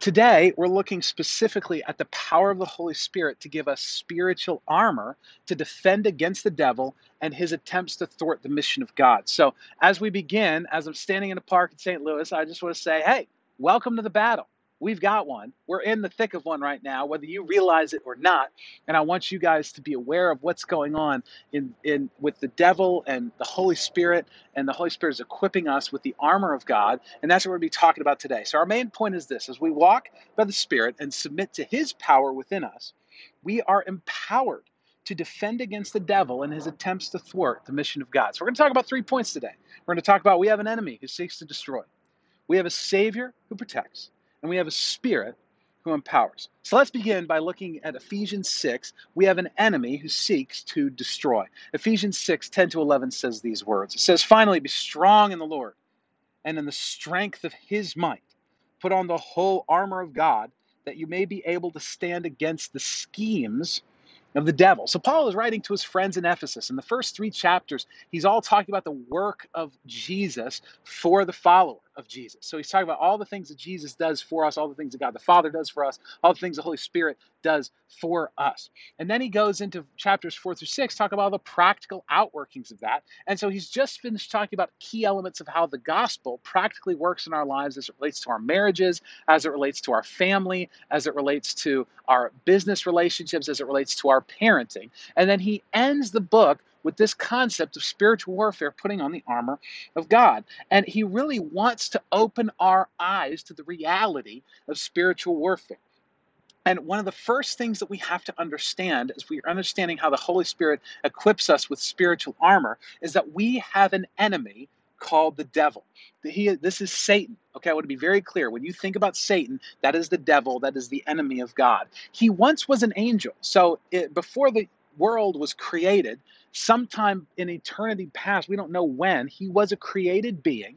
Today, we're looking specifically at the power of the Holy Spirit to give us spiritual armor to defend against the devil and his attempts to thwart the mission of God. So, as we begin, as I'm standing in a park in St. Louis, I just want to say, hey, welcome to the battle. We've got one. We're in the thick of one right now, whether you realize it or not. And I want you guys to be aware of what's going on in, in with the devil and the Holy Spirit. And the Holy Spirit is equipping us with the armor of God. And that's what we're going to be talking about today. So our main point is this as we walk by the Spirit and submit to his power within us, we are empowered to defend against the devil and his attempts to thwart the mission of God. So we're going to talk about three points today. We're going to talk about we have an enemy who seeks to destroy. We have a savior who protects and we have a spirit who empowers. So let's begin by looking at Ephesians 6. We have an enemy who seeks to destroy. Ephesians 6, 10 to 11 says these words. It says, Finally, be strong in the Lord and in the strength of his might. Put on the whole armor of God that you may be able to stand against the schemes of the devil. So Paul is writing to his friends in Ephesus. In the first three chapters, he's all talking about the work of Jesus for the follower of Jesus. So he's talking about all the things that Jesus does for us, all the things that God the Father does for us, all the things the Holy Spirit does for us. And then he goes into chapters four through six, talk about all the practical outworkings of that. And so he's just finished talking about key elements of how the gospel practically works in our lives as it relates to our marriages, as it relates to our family, as it relates to our business relationships, as it relates to our parenting. And then he ends the book with this concept of spiritual warfare, putting on the armor of God. And he really wants to open our eyes to the reality of spiritual warfare. And one of the first things that we have to understand as we are understanding how the Holy Spirit equips us with spiritual armor is that we have an enemy called the devil. He, this is Satan. Okay, I want to be very clear. When you think about Satan, that is the devil, that is the enemy of God. He once was an angel. So it, before the world was created, sometime in eternity past, we don't know when, he was a created being,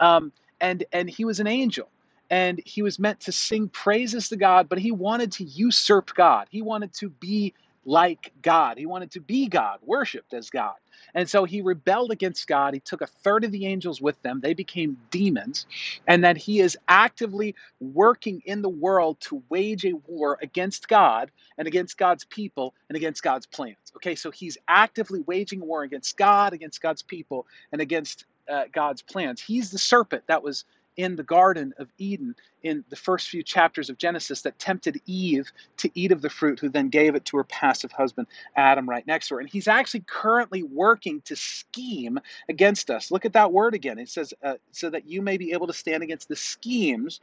um, and and he was an angel and he was meant to sing praises to God, but he wanted to usurp God. He wanted to be like God. He wanted to be God, worshiped as God. And so he rebelled against God. He took a third of the angels with them. They became demons. And that he is actively working in the world to wage a war against God and against God's people and against God's plans. Okay, so he's actively waging war against God, against God's people, and against uh, God's plans. He's the serpent that was in the Garden of Eden in the first few chapters of Genesis that tempted Eve to eat of the fruit, who then gave it to her passive husband, Adam, right next to her. And he's actually currently working to scheme against us. Look at that word again. It says, uh, so that you may be able to stand against the schemes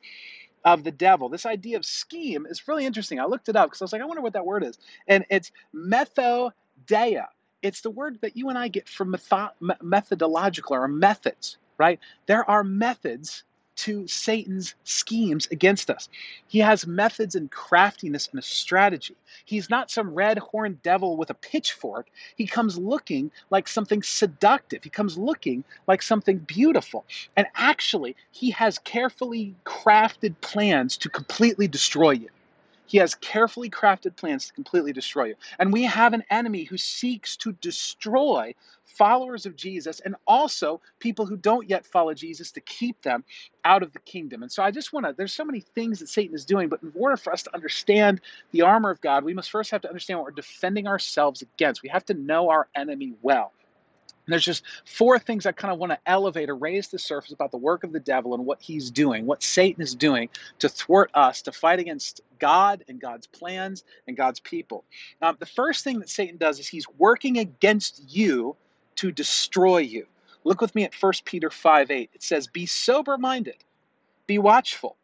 of the devil. This idea of scheme is really interesting. I looked it up because I was like, I wonder what that word is. And it's methodeia. It's the word that you and I get from methodological or methods, right? There are methods to Satan's schemes against us. He has methods and craftiness and a strategy. He's not some red horned devil with a pitchfork. He comes looking like something seductive. He comes looking like something beautiful. And actually, he has carefully crafted plans to completely destroy you. He has carefully crafted plans to completely destroy you. And we have an enemy who seeks to destroy followers of Jesus and also people who don't yet follow Jesus to keep them out of the kingdom. And so I just want to, there's so many things that Satan is doing, but in order for us to understand the armor of God, we must first have to understand what we're defending ourselves against. We have to know our enemy well. And there's just four things I kind of want to elevate or raise the surface about the work of the devil and what he's doing, what Satan is doing to thwart us, to fight against God and God's plans and God's people. Um, the first thing that Satan does is he's working against you to destroy you. Look with me at 1 Peter 5 8. It says, Be sober minded, be watchful.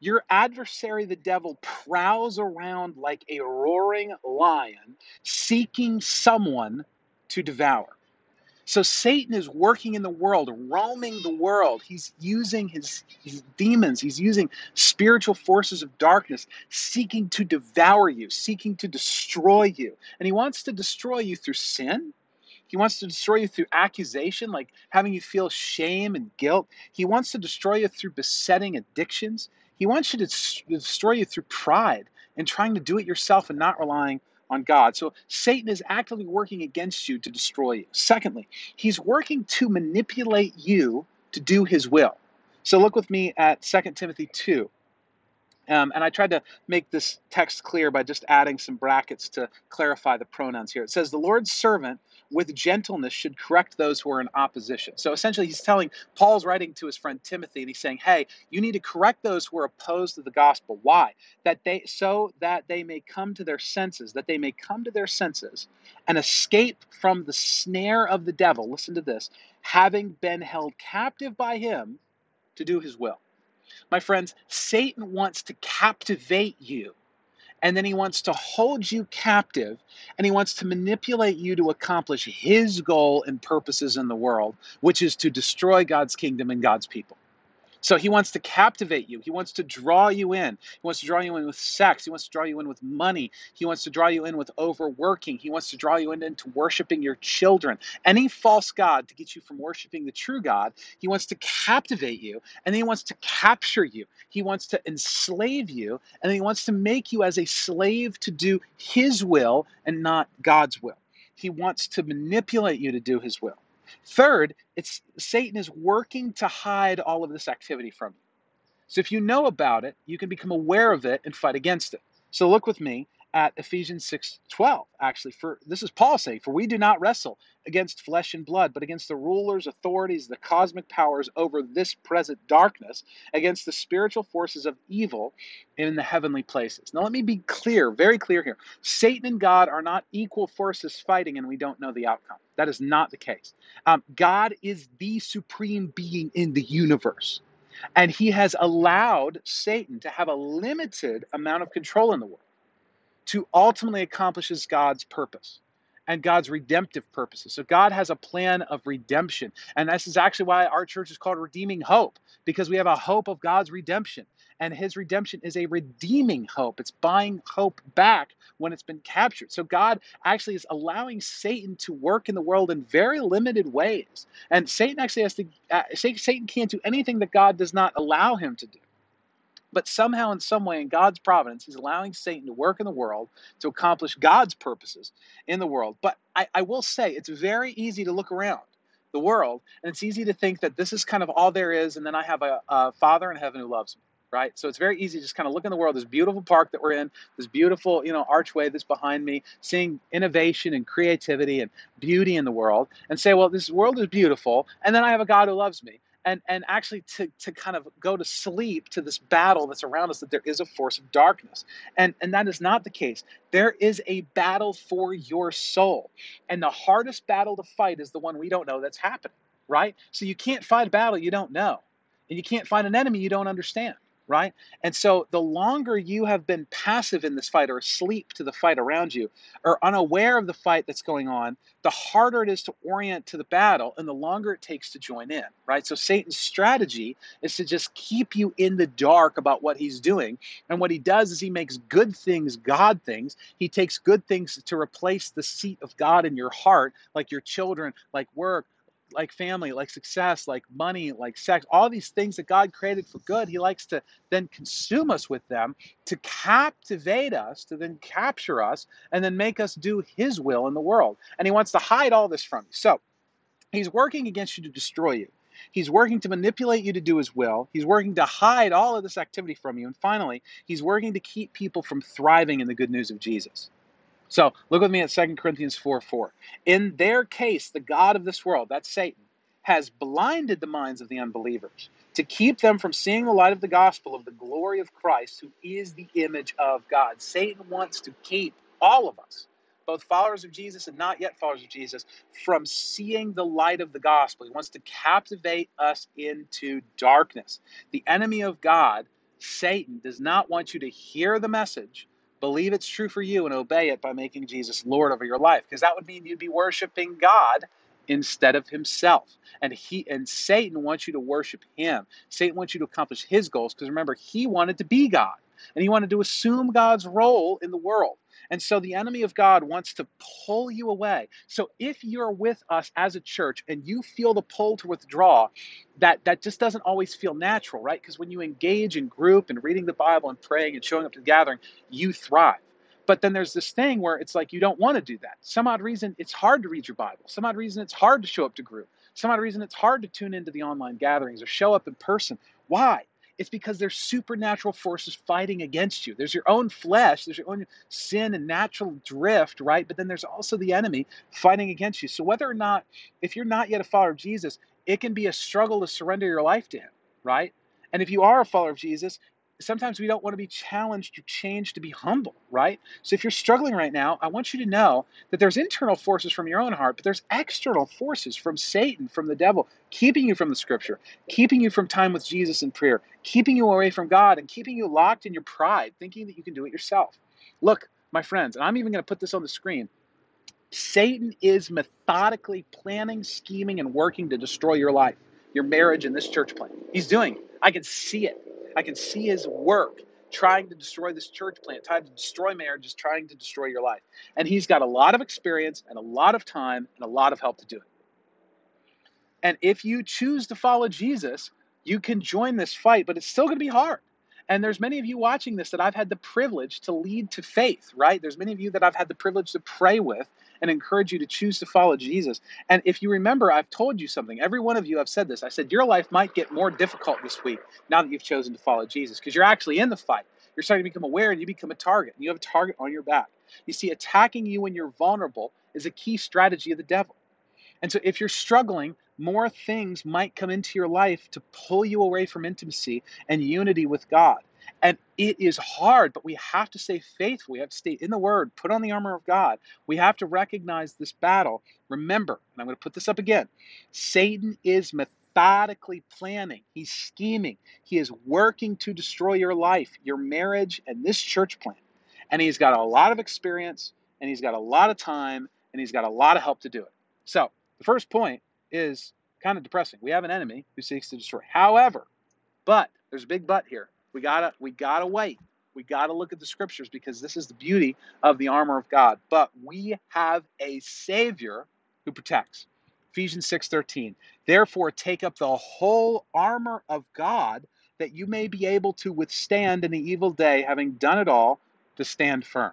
Your adversary, the devil, prowls around like a roaring lion, seeking someone to devour. So Satan is working in the world, roaming the world. He's using his, his, demons, he's using spiritual forces of darkness, seeking to devour you, seeking to destroy you. And he wants to destroy you through sin. He wants to destroy you through accusation, like having you feel shame and guilt. He wants to destroy you through besetting addictions. He wants you to destroy you through pride and trying to do it yourself and not relying on God. So Satan is actively working against you to destroy you. Secondly, he's working to manipulate you to do his will. So look with me at 2 Timothy 2. Um, and I tried to make this text clear by just adding some brackets to clarify the pronouns here. It says, The Lord's servant with gentleness should correct those who are in opposition. So essentially, he's telling, Paul's writing to his friend Timothy, and he's saying, Hey, you need to correct those who are opposed to the gospel. Why? That they, so that they may come to their senses, that they may come to their senses and escape from the snare of the devil. Listen to this having been held captive by him to do his will. My friends, Satan wants to captivate you. And then he wants to hold you captive and he wants to manipulate you to accomplish his goal and purposes in the world, which is to destroy God's kingdom and God's people. So he wants to captivate you. He wants to draw you in. He wants to draw you in with sex. He wants to draw you in with money. He wants to draw you in with overworking. He wants to draw you in into worshiping your children. Any false God to get you from worshiping the true God. He wants to captivate you and then he wants to capture you. He wants to enslave you and then he wants to make you as a slave to do his will and not God's will. He wants to manipulate you to do his will. Third, it's Satan is working to hide all of this activity from you. So if you know about it, you can become aware of it and fight against it. So look with me at Ephesians 6:12. Actually, for this is Paul saying, "For we do not wrestle against flesh and blood, but against the rulers, authorities, the cosmic powers over this present darkness, against the spiritual forces of evil in the heavenly places." Now let me be clear, very clear here. Satan and God are not equal forces fighting and we don't know the outcome. That is not the case. Um, God is the supreme being in the universe. And he has allowed Satan to have a limited amount of control in the world to ultimately accomplishes God's purpose and God's redemptive purposes. So God has a plan of redemption. And this is actually why our church is called Redeeming Hope, because we have a hope of God's redemption. And his redemption is a redeeming hope. It's buying hope back when it's been captured. So God actually is allowing Satan to work in the world in very limited ways. And Satan actually has to, uh, Satan can't do anything that God does not allow him to do. But somehow, in some way, in God's providence, He's allowing Satan to work in the world to accomplish God's purposes in the world. But I, I will say, it's very easy to look around the world, and it's easy to think that this is kind of all there is, and then I have a, a Father in heaven who loves me right? So it's very easy to just kind of look in the world, this beautiful park that we're in, this beautiful, you know, archway that's behind me, seeing innovation and creativity and beauty in the world, and say, well, this world is beautiful, and then I have a God who loves me and and actually to to kind of go to sleep to this battle that's around us that there is a force of darkness. And and that is not the case. There is a battle for your soul. And the hardest battle to fight is the one we don't know that's happening right? So you can't fight a battle you don't know. And you can't fight an enemy you don't understand right? And so the longer you have been passive in this fight or asleep to the fight around you or unaware of the fight that's going on, the harder it is to orient to the battle and the longer it takes to join in, right? So Satan's strategy is to just keep you in the dark about what he's doing. And what he does is he makes good things God things. He takes good things to replace the seat of God in your heart, like your children, like work, like family, like success, like money, like sex, all these things that God created for good, He likes to then consume us with them to captivate us, to then capture us, and then make us do His will in the world. And He wants to hide all this from you. So He's working against you to destroy you. He's working to manipulate you to do his will. He's working to hide all of this activity from you. And finally, he's working to keep people from thriving in the good news of Jesus. So look with me at 2 Corinthians 4 4. In their case, the God of this world, that's Satan, has blinded the minds of the unbelievers to keep them from seeing the light of the gospel of the glory of Christ, who is the image of God. Satan wants to keep all of us, both followers of Jesus and not yet followers of Jesus, from seeing the light of the gospel. He wants to captivate us into darkness. The enemy of God, Satan, does not want you to hear the message believe it's true for you and obey it by making Jesus Lord over your life. Because that would mean you'd be worshiping God instead of himself. And he and Satan wants you to worship him. Satan wants you to accomplish his goals because remember, he wanted to be God and he wanted to assume God's role in the world. And so the enemy of God wants to pull you away. So if you're with us as a church and you feel the pull to withdraw, that that just doesn't always feel natural, right? Because when you engage in group and reading the Bible and praying and showing up to the gathering, you thrive. But then there's this thing where it's like you don't want to do that. Some odd reason it's hard to read your Bible. Some odd reason it's hard to show up to group. Some odd reason it's hard to tune into the online gatherings or show up in person. Why? It's because there's supernatural forces fighting against you. There's your own flesh, there's your own sin and natural drift, right? But then there's also the enemy fighting against you. So whether or not, if you're not yet a follower of Jesus, it can be a struggle to surrender your life to him, right? And if you are a follower of Jesus, sometimes we don't want to be challenged or changed to be humble, right? So if you're struggling right now, I want you to know that there's internal forces from your own heart, but there's external forces from Satan, from the devil, keeping you from the scripture, keeping you from time with Jesus in prayer, keeping you away from God, and keeping you locked in your pride, thinking that you can do it yourself. Look, my friends, and I'm even going to put this on the screen. Satan is methodically planning, scheming, and working to destroy your life, your marriage, and this church plan. He's doing it. I can see it. I can see his work trying to destroy this church plant, trying to destroy marriages, trying to destroy your life. And he's got a lot of experience and a lot of time and a lot of help to do it. And if you choose to follow Jesus, you can join this fight, but it's still going to be hard. And there's many of you watching this that I've had the privilege to lead to faith, right? There's many of you that I've had the privilege to pray with and encourage you to choose to follow Jesus. And if you remember, I've told you something. Every one of you have said this. I said, Your life might get more difficult this week now that you've chosen to follow Jesus because you're actually in the fight. You're starting to become aware and you become a target. And you have a target on your back. You see, attacking you when you're vulnerable is a key strategy of the devil. And so if you're struggling, more things might come into your life to pull you away from intimacy and unity with God. And it is hard, but we have to stay faithful. We have to stay in the Word, put on the armor of God. We have to recognize this battle. Remember, and I'm going to put this up again Satan is methodically planning, he's scheming, he is working to destroy your life, your marriage, and this church plan. And he's got a lot of experience, and he's got a lot of time, and he's got a lot of help to do it. So, the first point is kind of depressing. We have an enemy who seeks to destroy. However, but there's a big but here. We gotta we gotta wait. We gotta look at the scriptures because this is the beauty of the armor of God. But we have a Savior who protects. Ephesians 6:13. Therefore take up the whole armor of God that you may be able to withstand in the evil day, having done it all, to stand firm.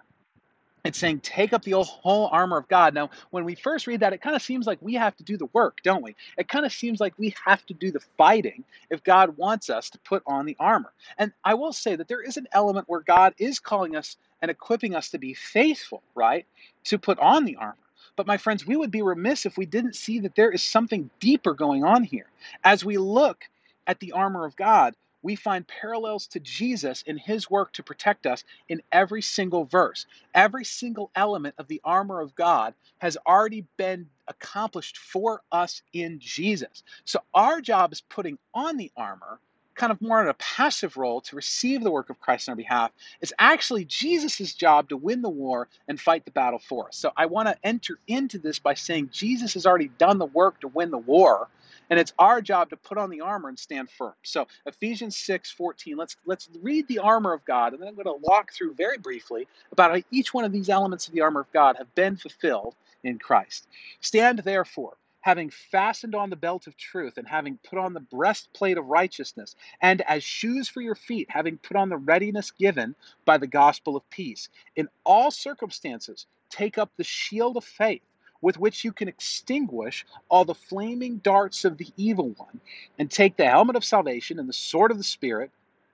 It's saying, take up the whole armor of God. Now, when we first read that, it kind of seems like we have to do the work, don't we? It kind of seems like we have to do the fighting if God wants us to put on the armor. And I will say that there is an element where God is calling us and equipping us to be faithful, right? To put on the armor. But my friends, we would be remiss if we didn't see that there is something deeper going on here. As we look at the armor of God, we find parallels to Jesus in his work to protect us in every single verse. Every single element of the armor of God has already been accomplished for us in Jesus. So our job is putting on the armor kind of more in a passive role to receive the work of Christ on our behalf. It's actually Jesus' job to win the war and fight the battle for us. So I want to enter into this by saying Jesus has already done the work to win the war. And it's our job to put on the armor and stand firm. So Ephesians 6, 14, let's let's read the armor of God, and then I'm going to walk through very briefly about how each one of these elements of the armor of God have been fulfilled in Christ. Stand therefore, having fastened on the belt of truth, and having put on the breastplate of righteousness, and as shoes for your feet, having put on the readiness given by the gospel of peace. In all circumstances, take up the shield of faith with which you can extinguish all the flaming darts of the evil one, and take the helmet of salvation and the sword of the Spirit,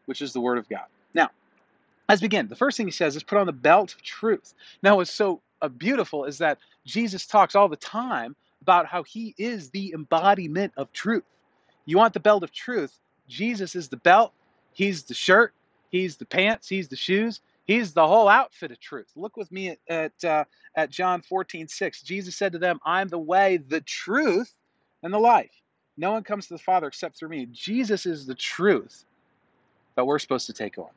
which is the Word of God. Now, let's begin. The first thing he says is put on the belt of truth. Now, what's so uh, beautiful is that Jesus talks all the time about how he is the embodiment of truth. You want the belt of truth? Jesus is the belt, he's the shirt, he's the pants, he's the shoes, He's the whole outfit of truth. Look with me at at, uh, at John 14, 6. Jesus said to them, I'm the way, the truth, and the life. No one comes to the Father except through me. Jesus is the truth that we're supposed to take on.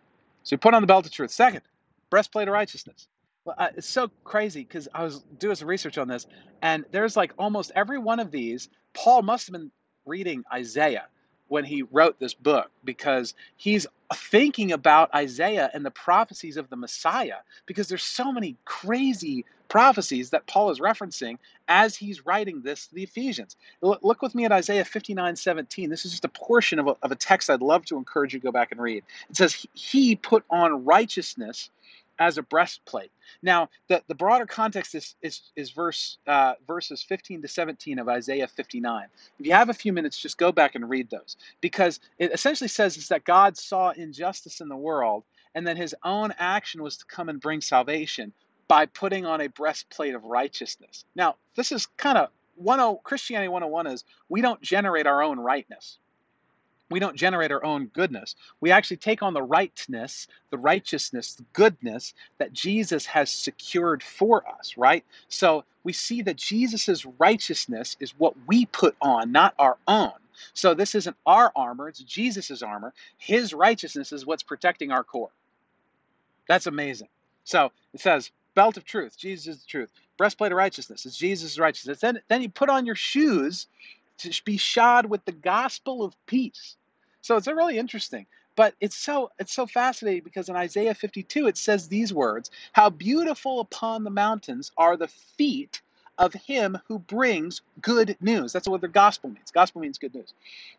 So we put on the belt of truth. Second, breastplate of righteousness. Well, uh, it's so crazy because I was doing some research on this, and there's like almost every one of these. Paul must have been reading Isaiah when he wrote this book because he's thinking about Isaiah and the prophecies of the Messiah because there's so many crazy prophecies that Paul is referencing as he's writing this to the Ephesians. Look with me at Isaiah 59 17. This is just a portion of a, of a text I'd love to encourage you to go back and read. It says, He put on righteousness as a breastplate. Now, the, the broader context is, is, is verse uh, verses 15 to 17 of Isaiah 59. If you have a few minutes, just go back and read those because it essentially says is that God saw injustice in the world and that his own action was to come and bring salvation by putting on a breastplate of righteousness. Now, this is kind of 10 Christianity 101 is we don't generate our own rightness we don't generate our own goodness. We actually take on the rightness, the righteousness, the goodness that Jesus has secured for us, right? So we see that Jesus' righteousness is what we put on, not our own. So this isn't our armor, it's Jesus' armor. His righteousness is what's protecting our core. That's amazing. So it says, belt of truth, Jesus is the truth. Breastplate of righteousness, it's Jesus' righteousness. Then, then you put on your shoes to be shod with the gospel of peace. So it's really interesting. But it's so it's so fascinating because in Isaiah 52 it says these words, "How beautiful upon the mountains are the feet of him who brings good news." That's what the gospel means. Gospel means good news.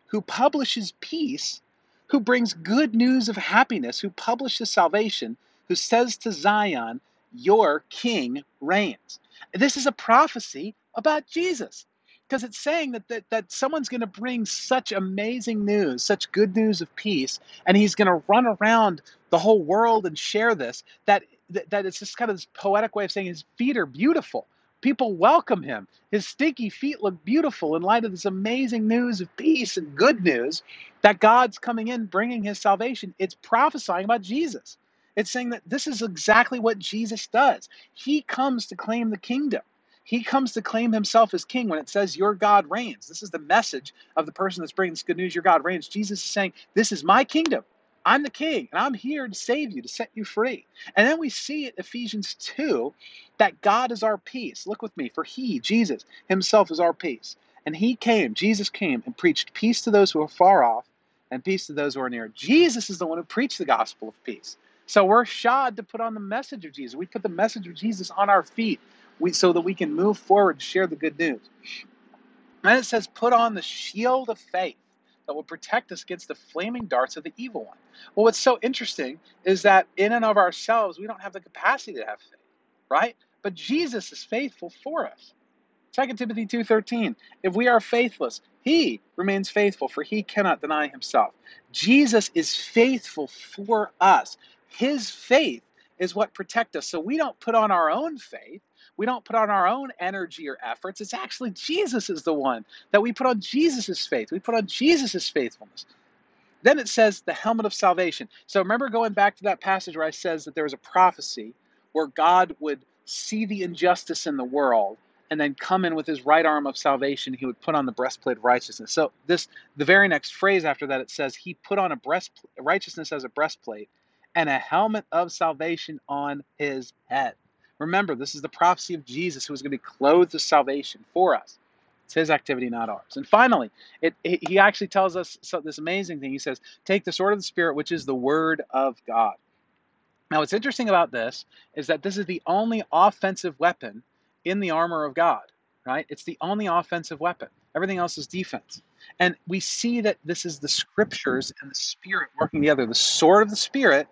Who publishes peace, who brings good news of happiness, who publishes salvation, who says to Zion, "Your king reigns." This is a prophecy about Jesus because it's saying that, that, that someone's going to bring such amazing news, such good news of peace, and he's going to run around the whole world and share this, that, that, that it's just kind of this poetic way of saying his feet are beautiful. People welcome him. His stinky feet look beautiful in light of this amazing news of peace and good news that God's coming in bringing his salvation. It's prophesying about Jesus. It's saying that this is exactly what Jesus does. He comes to claim the kingdom. He comes to claim himself as king when it says, Your God reigns. This is the message of the person that's bringing this good news, Your God reigns. Jesus is saying, This is my kingdom. I'm the king, and I'm here to save you, to set you free. And then we see it, Ephesians 2, that God is our peace. Look with me, for he, Jesus, himself is our peace. And he came, Jesus came, and preached peace to those who are far off and peace to those who are near. Jesus is the one who preached the gospel of peace. So we're shod to put on the message of Jesus. We put the message of Jesus on our feet we, so that we can move forward and share the good news. And it says, put on the shield of faith that will protect us against the flaming darts of the evil one. Well, what's so interesting is that in and of ourselves, we don't have the capacity to have faith, right? But Jesus is faithful for us. 2 Timothy 2:13 If we are faithless he remains faithful for he cannot deny himself. Jesus is faithful for us. His faith is what protects us. So we don't put on our own faith. We don't put on our own energy or efforts. It's actually Jesus is the one that we put on Jesus' faith. We put on Jesus' faithfulness. Then it says the helmet of salvation. So remember going back to that passage where I says that there was a prophecy where God would see the injustice in the world and then come in with his right arm of salvation he would put on the breastplate of righteousness so this the very next phrase after that it says he put on a breast righteousness as a breastplate and a helmet of salvation on his head Remember, this is the prophecy of Jesus who is going to be clothed with salvation for us. It's his activity, not ours. And finally, it, it, he actually tells us so, this amazing thing. He says, Take the sword of the Spirit, which is the word of God. Now, what's interesting about this is that this is the only offensive weapon in the armor of God, right? It's the only offensive weapon. Everything else is defense. And we see that this is the scriptures and the Spirit working together. The sword of the Spirit,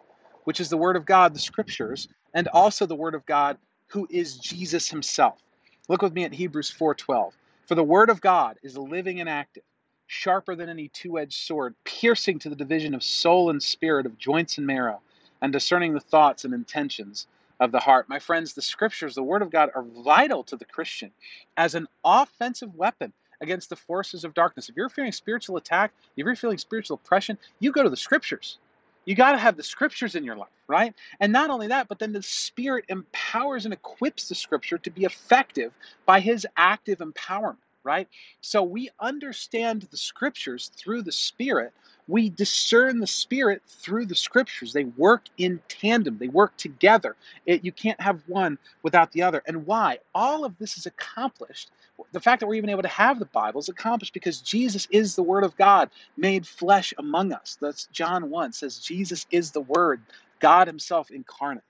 which is the word of God, the scriptures, and also the word of God, who is Jesus himself. Look with me at Hebrews 4:12. For the word of God is living and active, sharper than any two-edged sword, piercing to the division of soul and spirit, of joints and marrow, and discerning the thoughts and intentions of the heart. My friends, the scriptures, the word of God are vital to the Christian as an offensive weapon against the forces of darkness. If you're feeling spiritual attack, if you're feeling spiritual oppression, you go to the scriptures. You got to have the scriptures in your life, right? And not only that, but then the Spirit empowers and equips the scripture to be effective by His active empowerment, right? So we understand the scriptures through the Spirit We discern the Spirit through the Scriptures. They work in tandem, they work together. It, you can't have one without the other. And why? All of this is accomplished. The fact that we're even able to have the Bible is accomplished because Jesus is the Word of God made flesh among us. That's John 1 says Jesus is the Word, God Himself incarnate.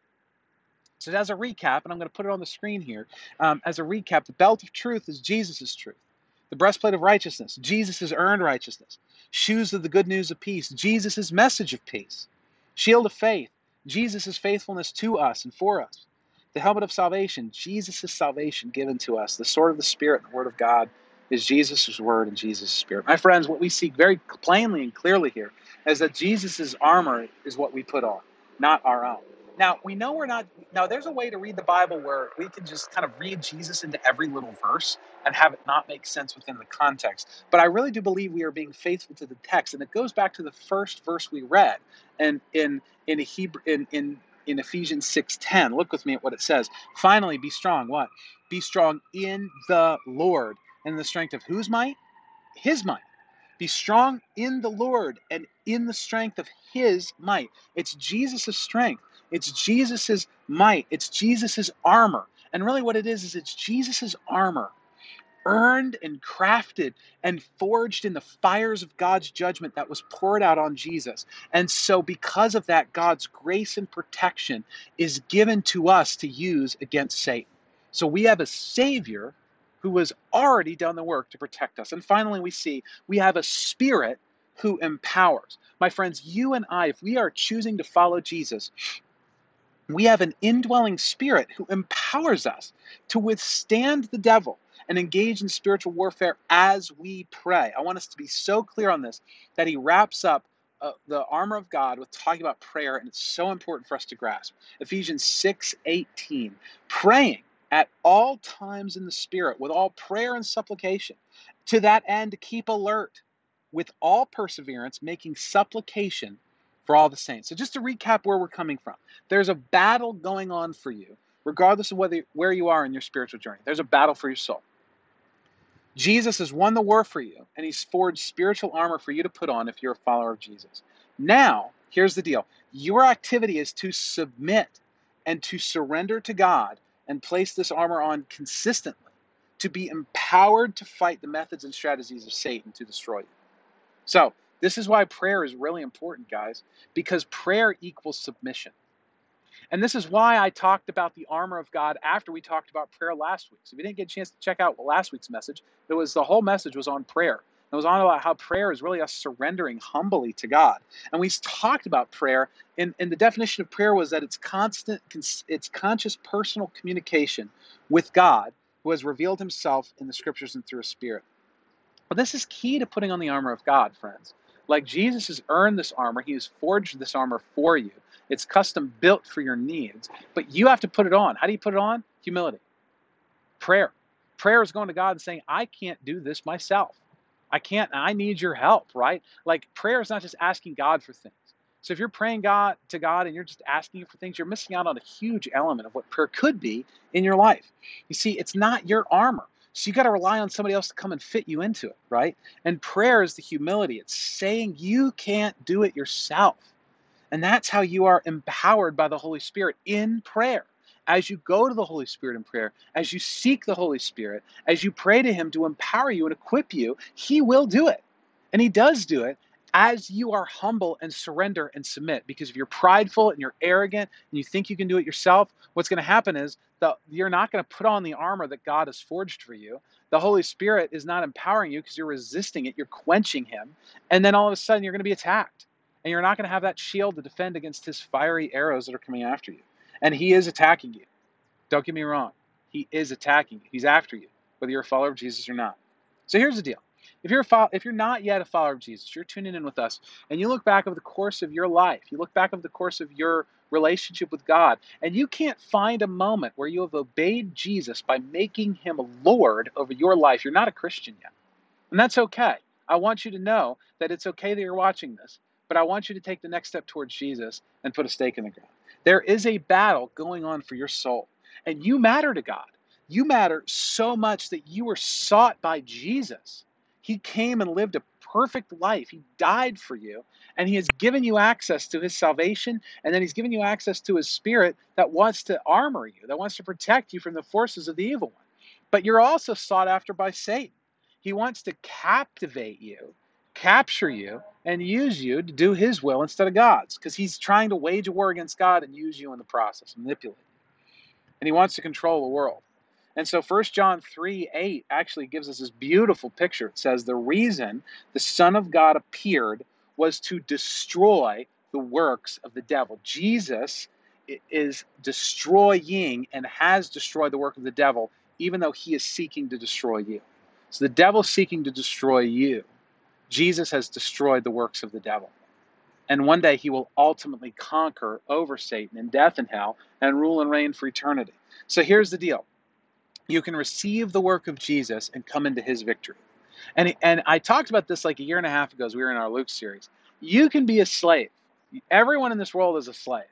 So, as a recap, and I'm going to put it on the screen here, um, as a recap, the belt of truth is Jesus' truth. The breastplate of righteousness, Jesus' earned righteousness. Shoes of the good news of peace, Jesus' message of peace. Shield of faith, Jesus' faithfulness to us and for us. The helmet of salvation, Jesus' salvation given to us. The sword of the Spirit, the word of God, is Jesus' word and Jesus' spirit. My friends, what we see very plainly and clearly here is that Jesus' armor is what we put on, not our own. Now, we know we're not, now there's a way to read the Bible where we can just kind of read Jesus into every little verse and have it not make sense within the context. But I really do believe we are being faithful to the text. And it goes back to the first verse we read and in, in, Hebrew, in, in, in Ephesians 6.10. Look with me at what it says. Finally, be strong. What? Be strong in the Lord and the strength of whose might? His might. Be strong in the Lord and in the strength of his might. It's Jesus' strength. It's Jesus' might. It's Jesus' armor. And really what it is is it's Jesus' armor earned and crafted and forged in the fires of God's judgment that was poured out on Jesus. And so, because of that, God's grace and protection is given to us to use against Satan. So, we have a Savior who has already done the work to protect us. And finally, we see we have a Spirit who empowers. My friends, you and I, if we are choosing to follow Jesus, we have an indwelling spirit who empowers us to withstand the devil and engage in spiritual warfare as we pray. I want us to be so clear on this that he wraps up uh, the armor of God with talking about prayer, and it's so important for us to grasp. Ephesians 6 18, praying at all times in the Spirit with all prayer and supplication, to that end, keep alert with all perseverance, making supplication for all the saints. So, just to recap where we're coming from, there's a battle going on for you, regardless of whether where you are in your spiritual journey. There's a battle for your soul. Jesus has won the war for you, and he's forged spiritual armor for you to put on if you're a follower of Jesus. Now, here's the deal your activity is to submit and to surrender to God and place this armor on consistently, to be empowered to fight the methods and strategies of Satan to destroy you. So, this is why prayer is really important, guys, because prayer equals submission. And this is why I talked about the armor of God after we talked about prayer last week. So if you didn't get a chance to check out last week's message, it was the whole message was on prayer. It was on about how prayer is really us surrendering humbly to God. And we talked about prayer, and, and the definition of prayer was that it's constant, it's conscious personal communication with God who has revealed himself in the scriptures and through his spirit. But this is key to putting on the armor of God, friends. Like Jesus has earned this armor, he has forged this armor for you. It's custom built for your needs, but you have to put it on. How do you put it on? Humility. Prayer. Prayer is going to God and saying, I can't do this myself. I can't, I need your help, right? Like prayer is not just asking God for things. So if you're praying God to God and you're just asking for things, you're missing out on a huge element of what prayer could be in your life. You see, it's not your armor. So you got to rely on somebody else to come and fit you into it, right? And prayer is the humility. It's saying you can't do it yourself. And that's how you are empowered by the Holy Spirit in prayer. As you go to the Holy Spirit in prayer, as you seek the Holy Spirit, as you pray to Him to empower you and equip you, He will do it. And He does do it as you are humble and surrender and submit. Because if you're prideful and you're arrogant and you think you can do it yourself, what's going to happen is that you're not going to put on the armor that God has forged for you. The Holy Spirit is not empowering you because you're resisting it, you're quenching Him. And then all of a sudden, you're going to be attacked and you're not going to have that shield to defend against his fiery arrows that are coming after you. And he is attacking you. Don't get me wrong. He is attacking you. He's after you, whether you're a follower of Jesus or not. So here's the deal. If you're fo- if you're not yet a follower of Jesus, you're tuning in with us, and you look back over the course of your life, you look back over the course of your relationship with God, and you can't find a moment where you have obeyed Jesus by making him Lord over your life, you're not a Christian yet. And that's okay. I want you to know that it's okay that you're watching this but I want you to take the next step towards Jesus and put a stake in the ground. There is a battle going on for your soul, and you matter to God. You matter so much that you were sought by Jesus. He came and lived a perfect life. He died for you, and He has given you access to His salvation, and then He's given you access to His Spirit that wants to armor you, that wants to protect you from the forces of the evil one. But you're also sought after by Satan. He wants to captivate you, capture you, and use you to do His will instead of God's, because He's trying to wage war against God and use you in the process, manipulate. you. And He wants to control the world. And so 1 John 3 8 actually gives us this beautiful picture. It says, The reason the Son of God appeared was to destroy the works of the devil. Jesus is destroying and has destroyed the work of the devil, even though he is seeking to destroy you. So the devil's seeking to destroy you. Jesus has destroyed the works of the devil. And one day he will ultimately conquer over Satan and death and hell and rule and reign for eternity. So here's the deal you can receive the work of Jesus and come into his victory. And, and I talked about this like a year and a half ago as we were in our Luke series. You can be a slave. Everyone in this world is a slave.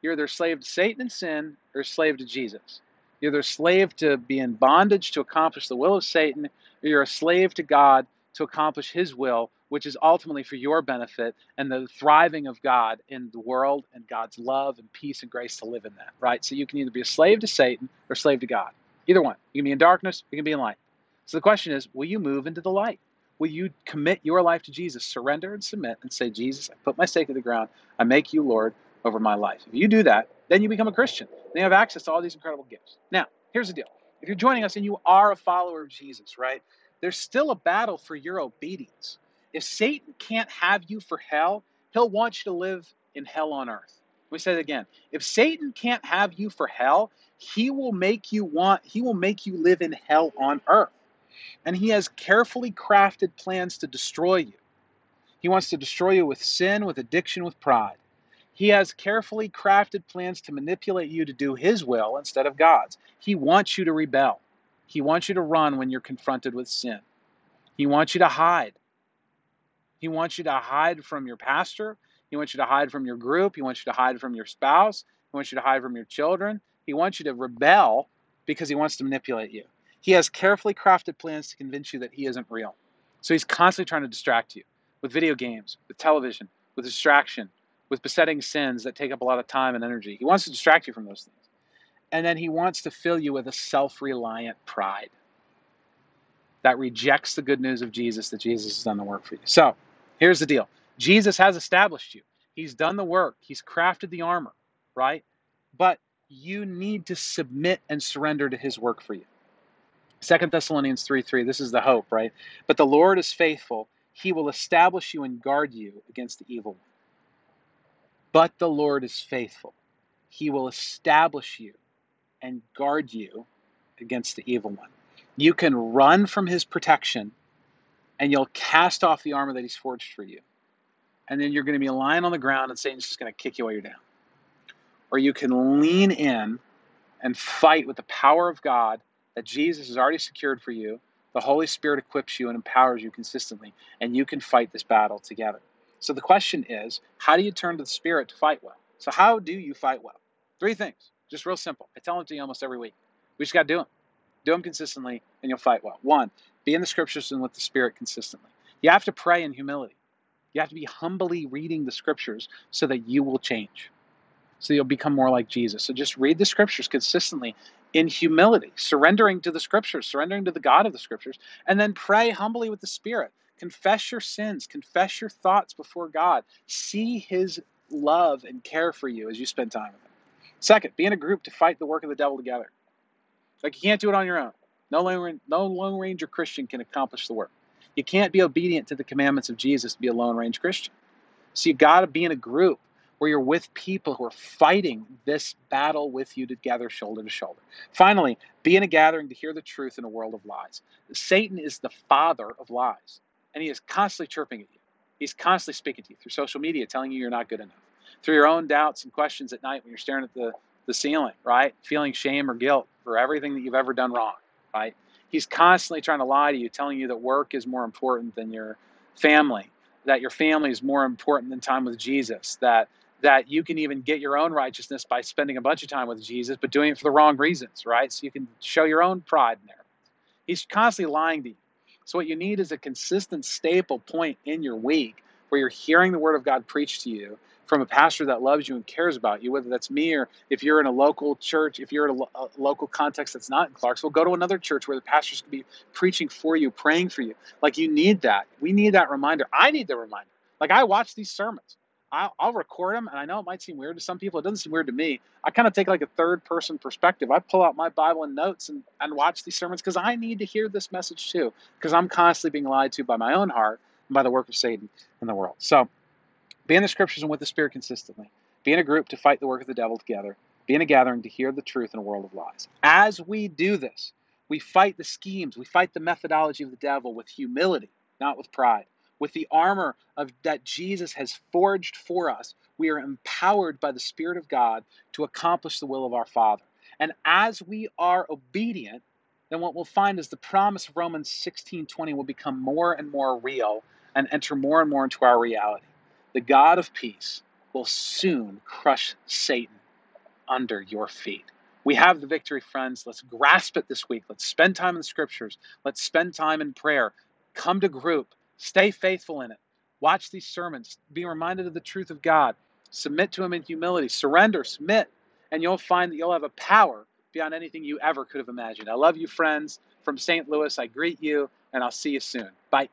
You're either slave to Satan and sin or slave to Jesus. You're either a slave to be in bondage to accomplish the will of Satan, or you're a slave to God to accomplish his will, which is ultimately for your benefit and the thriving of God in the world and God's love and peace and grace to live in that, right? So you can either be a slave to Satan or slave to God. Either one. You can be in darkness, you can be in light. So the question is, will you move into the light? Will you commit your life to Jesus, surrender and submit, and say, Jesus, I put my stake in the ground, I make you Lord over my life. If you do that, then you become a Christian. Then you have access to all these incredible gifts. Now, here's the deal. If you're joining us and you are a follower of Jesus, right, there's still a battle for your obedience. If Satan can't have you for hell, he'll want you to live in hell on earth. We say it again. If Satan can't have you for hell, he will make you want, he will make you live in hell on earth. And he has carefully crafted plans to destroy you. He wants to destroy you with sin, with addiction, with pride. He has carefully crafted plans to manipulate you to do his will instead of God's. He wants you to rebel. He wants you to run when you're confronted with sin. He wants you to hide. He wants you to hide from your pastor. He wants you to hide from your group. He wants you to hide from your spouse. He wants you to hide from your children. He wants you to rebel because he wants to manipulate you. He has carefully crafted plans to convince you that he isn't real. So he's constantly trying to distract you with video games, with television, with distraction, with besetting sins that take up a lot of time and energy. He wants to distract you from those things. And then he wants to fill you with a self reliant pride that rejects the good news of Jesus that Jesus has done the work for you. So here's the deal Jesus has established you, He's done the work, He's crafted the armor, right? But you need to submit and surrender to his work for you. Second Thessalonians 3 3, this is the hope, right? But the Lord is faithful. He will establish you and guard you against the evil one. But the Lord is faithful. He will establish you and guard you against the evil one. You can run from his protection and you'll cast off the armor that he's forged for you. And then you're going to be lying on the ground and Satan's just going to kick you while you're down or you can lean in and fight with the power of God that Jesus has already secured for you. The Holy Spirit equips you and empowers you consistently, and you can fight this battle together. So the question is, how do you turn to the Spirit to fight well? So how do you fight well? Three things, just real simple. I tell them to you almost every week. We just got to do them. Do them consistently, and you'll fight well. One, be in the Scriptures and with the Spirit consistently. You have to pray in humility. You have to be humbly reading the Scriptures so that you will change so you'll become more like Jesus. So just read the scriptures consistently in humility, surrendering to the scriptures, surrendering to the God of the scriptures, and then pray humbly with the Spirit. Confess your sins, confess your thoughts before God. See His love and care for you as you spend time with Him. Second, be in a group to fight the work of the devil together. Like you can't do it on your own. No lone, no lone ranger Christian can accomplish the work. You can't be obedient to the commandments of Jesus to be a lone range Christian. So you got to be in a group where you're with people who are fighting this battle with you together, shoulder to shoulder. Finally, be in a gathering to hear the truth in a world of lies. Satan is the father of lies, and he is constantly chirping at you. He's constantly speaking to you through social media, telling you you're not good enough, through your own doubts and questions at night when you're staring at the, the ceiling, right? Feeling shame or guilt for everything that you've ever done wrong, right? He's constantly trying to lie to you, telling you that work is more important than your family, that your family is more important than time with Jesus, that that you can even get your own righteousness by spending a bunch of time with Jesus, but doing it for the wrong reasons, right? So you can show your own pride in there. He's constantly lying to you. So, what you need is a consistent staple point in your week where you're hearing the Word of God preached to you from a pastor that loves you and cares about you, whether that's me or if you're in a local church, if you're in a, lo- a local context that's not in Clarksville, go to another church where the pastors can be preaching for you, praying for you. Like you need that. We need that reminder. I need the reminder. Like I watch these sermons. I'll, I'll record them, and I know it might seem weird to some people. It doesn't seem weird to me. I kind of take like a third person perspective. I pull out my Bible and notes and, and watch these sermons because I need to hear this message too, because I'm constantly being lied to by my own heart and by the work of Satan in the world. So be in the scriptures and with the Spirit consistently. Be in a group to fight the work of the devil together. Be in a gathering to hear the truth in a world of lies. As we do this, we fight the schemes, we fight the methodology of the devil with humility, not with pride. With the armor of that Jesus has forged for us, we are empowered by the Spirit of God to accomplish the will of our Father. And as we are obedient, then what we'll find is the promise of Romans 16:20 will become more and more real and enter more and more into our reality. The God of peace will soon crush Satan under your feet. We have the victory, friends. Let's grasp it this week. Let's spend time in the scriptures. Let's spend time in prayer. Come to group. Stay faithful in it. Watch these sermons. Be reminded of the truth of God. Submit to Him in humility. Surrender, submit, and you'll find that you'll have a power beyond anything you ever could have imagined. I love you, friends. From St. Louis, I greet you, and I'll see you soon. Bye.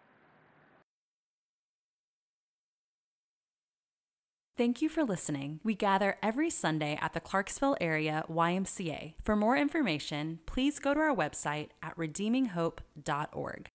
Thank you for listening. We gather every Sunday at the Clarksville area YMCA. For more information, please go to our website at redeeminghope.org.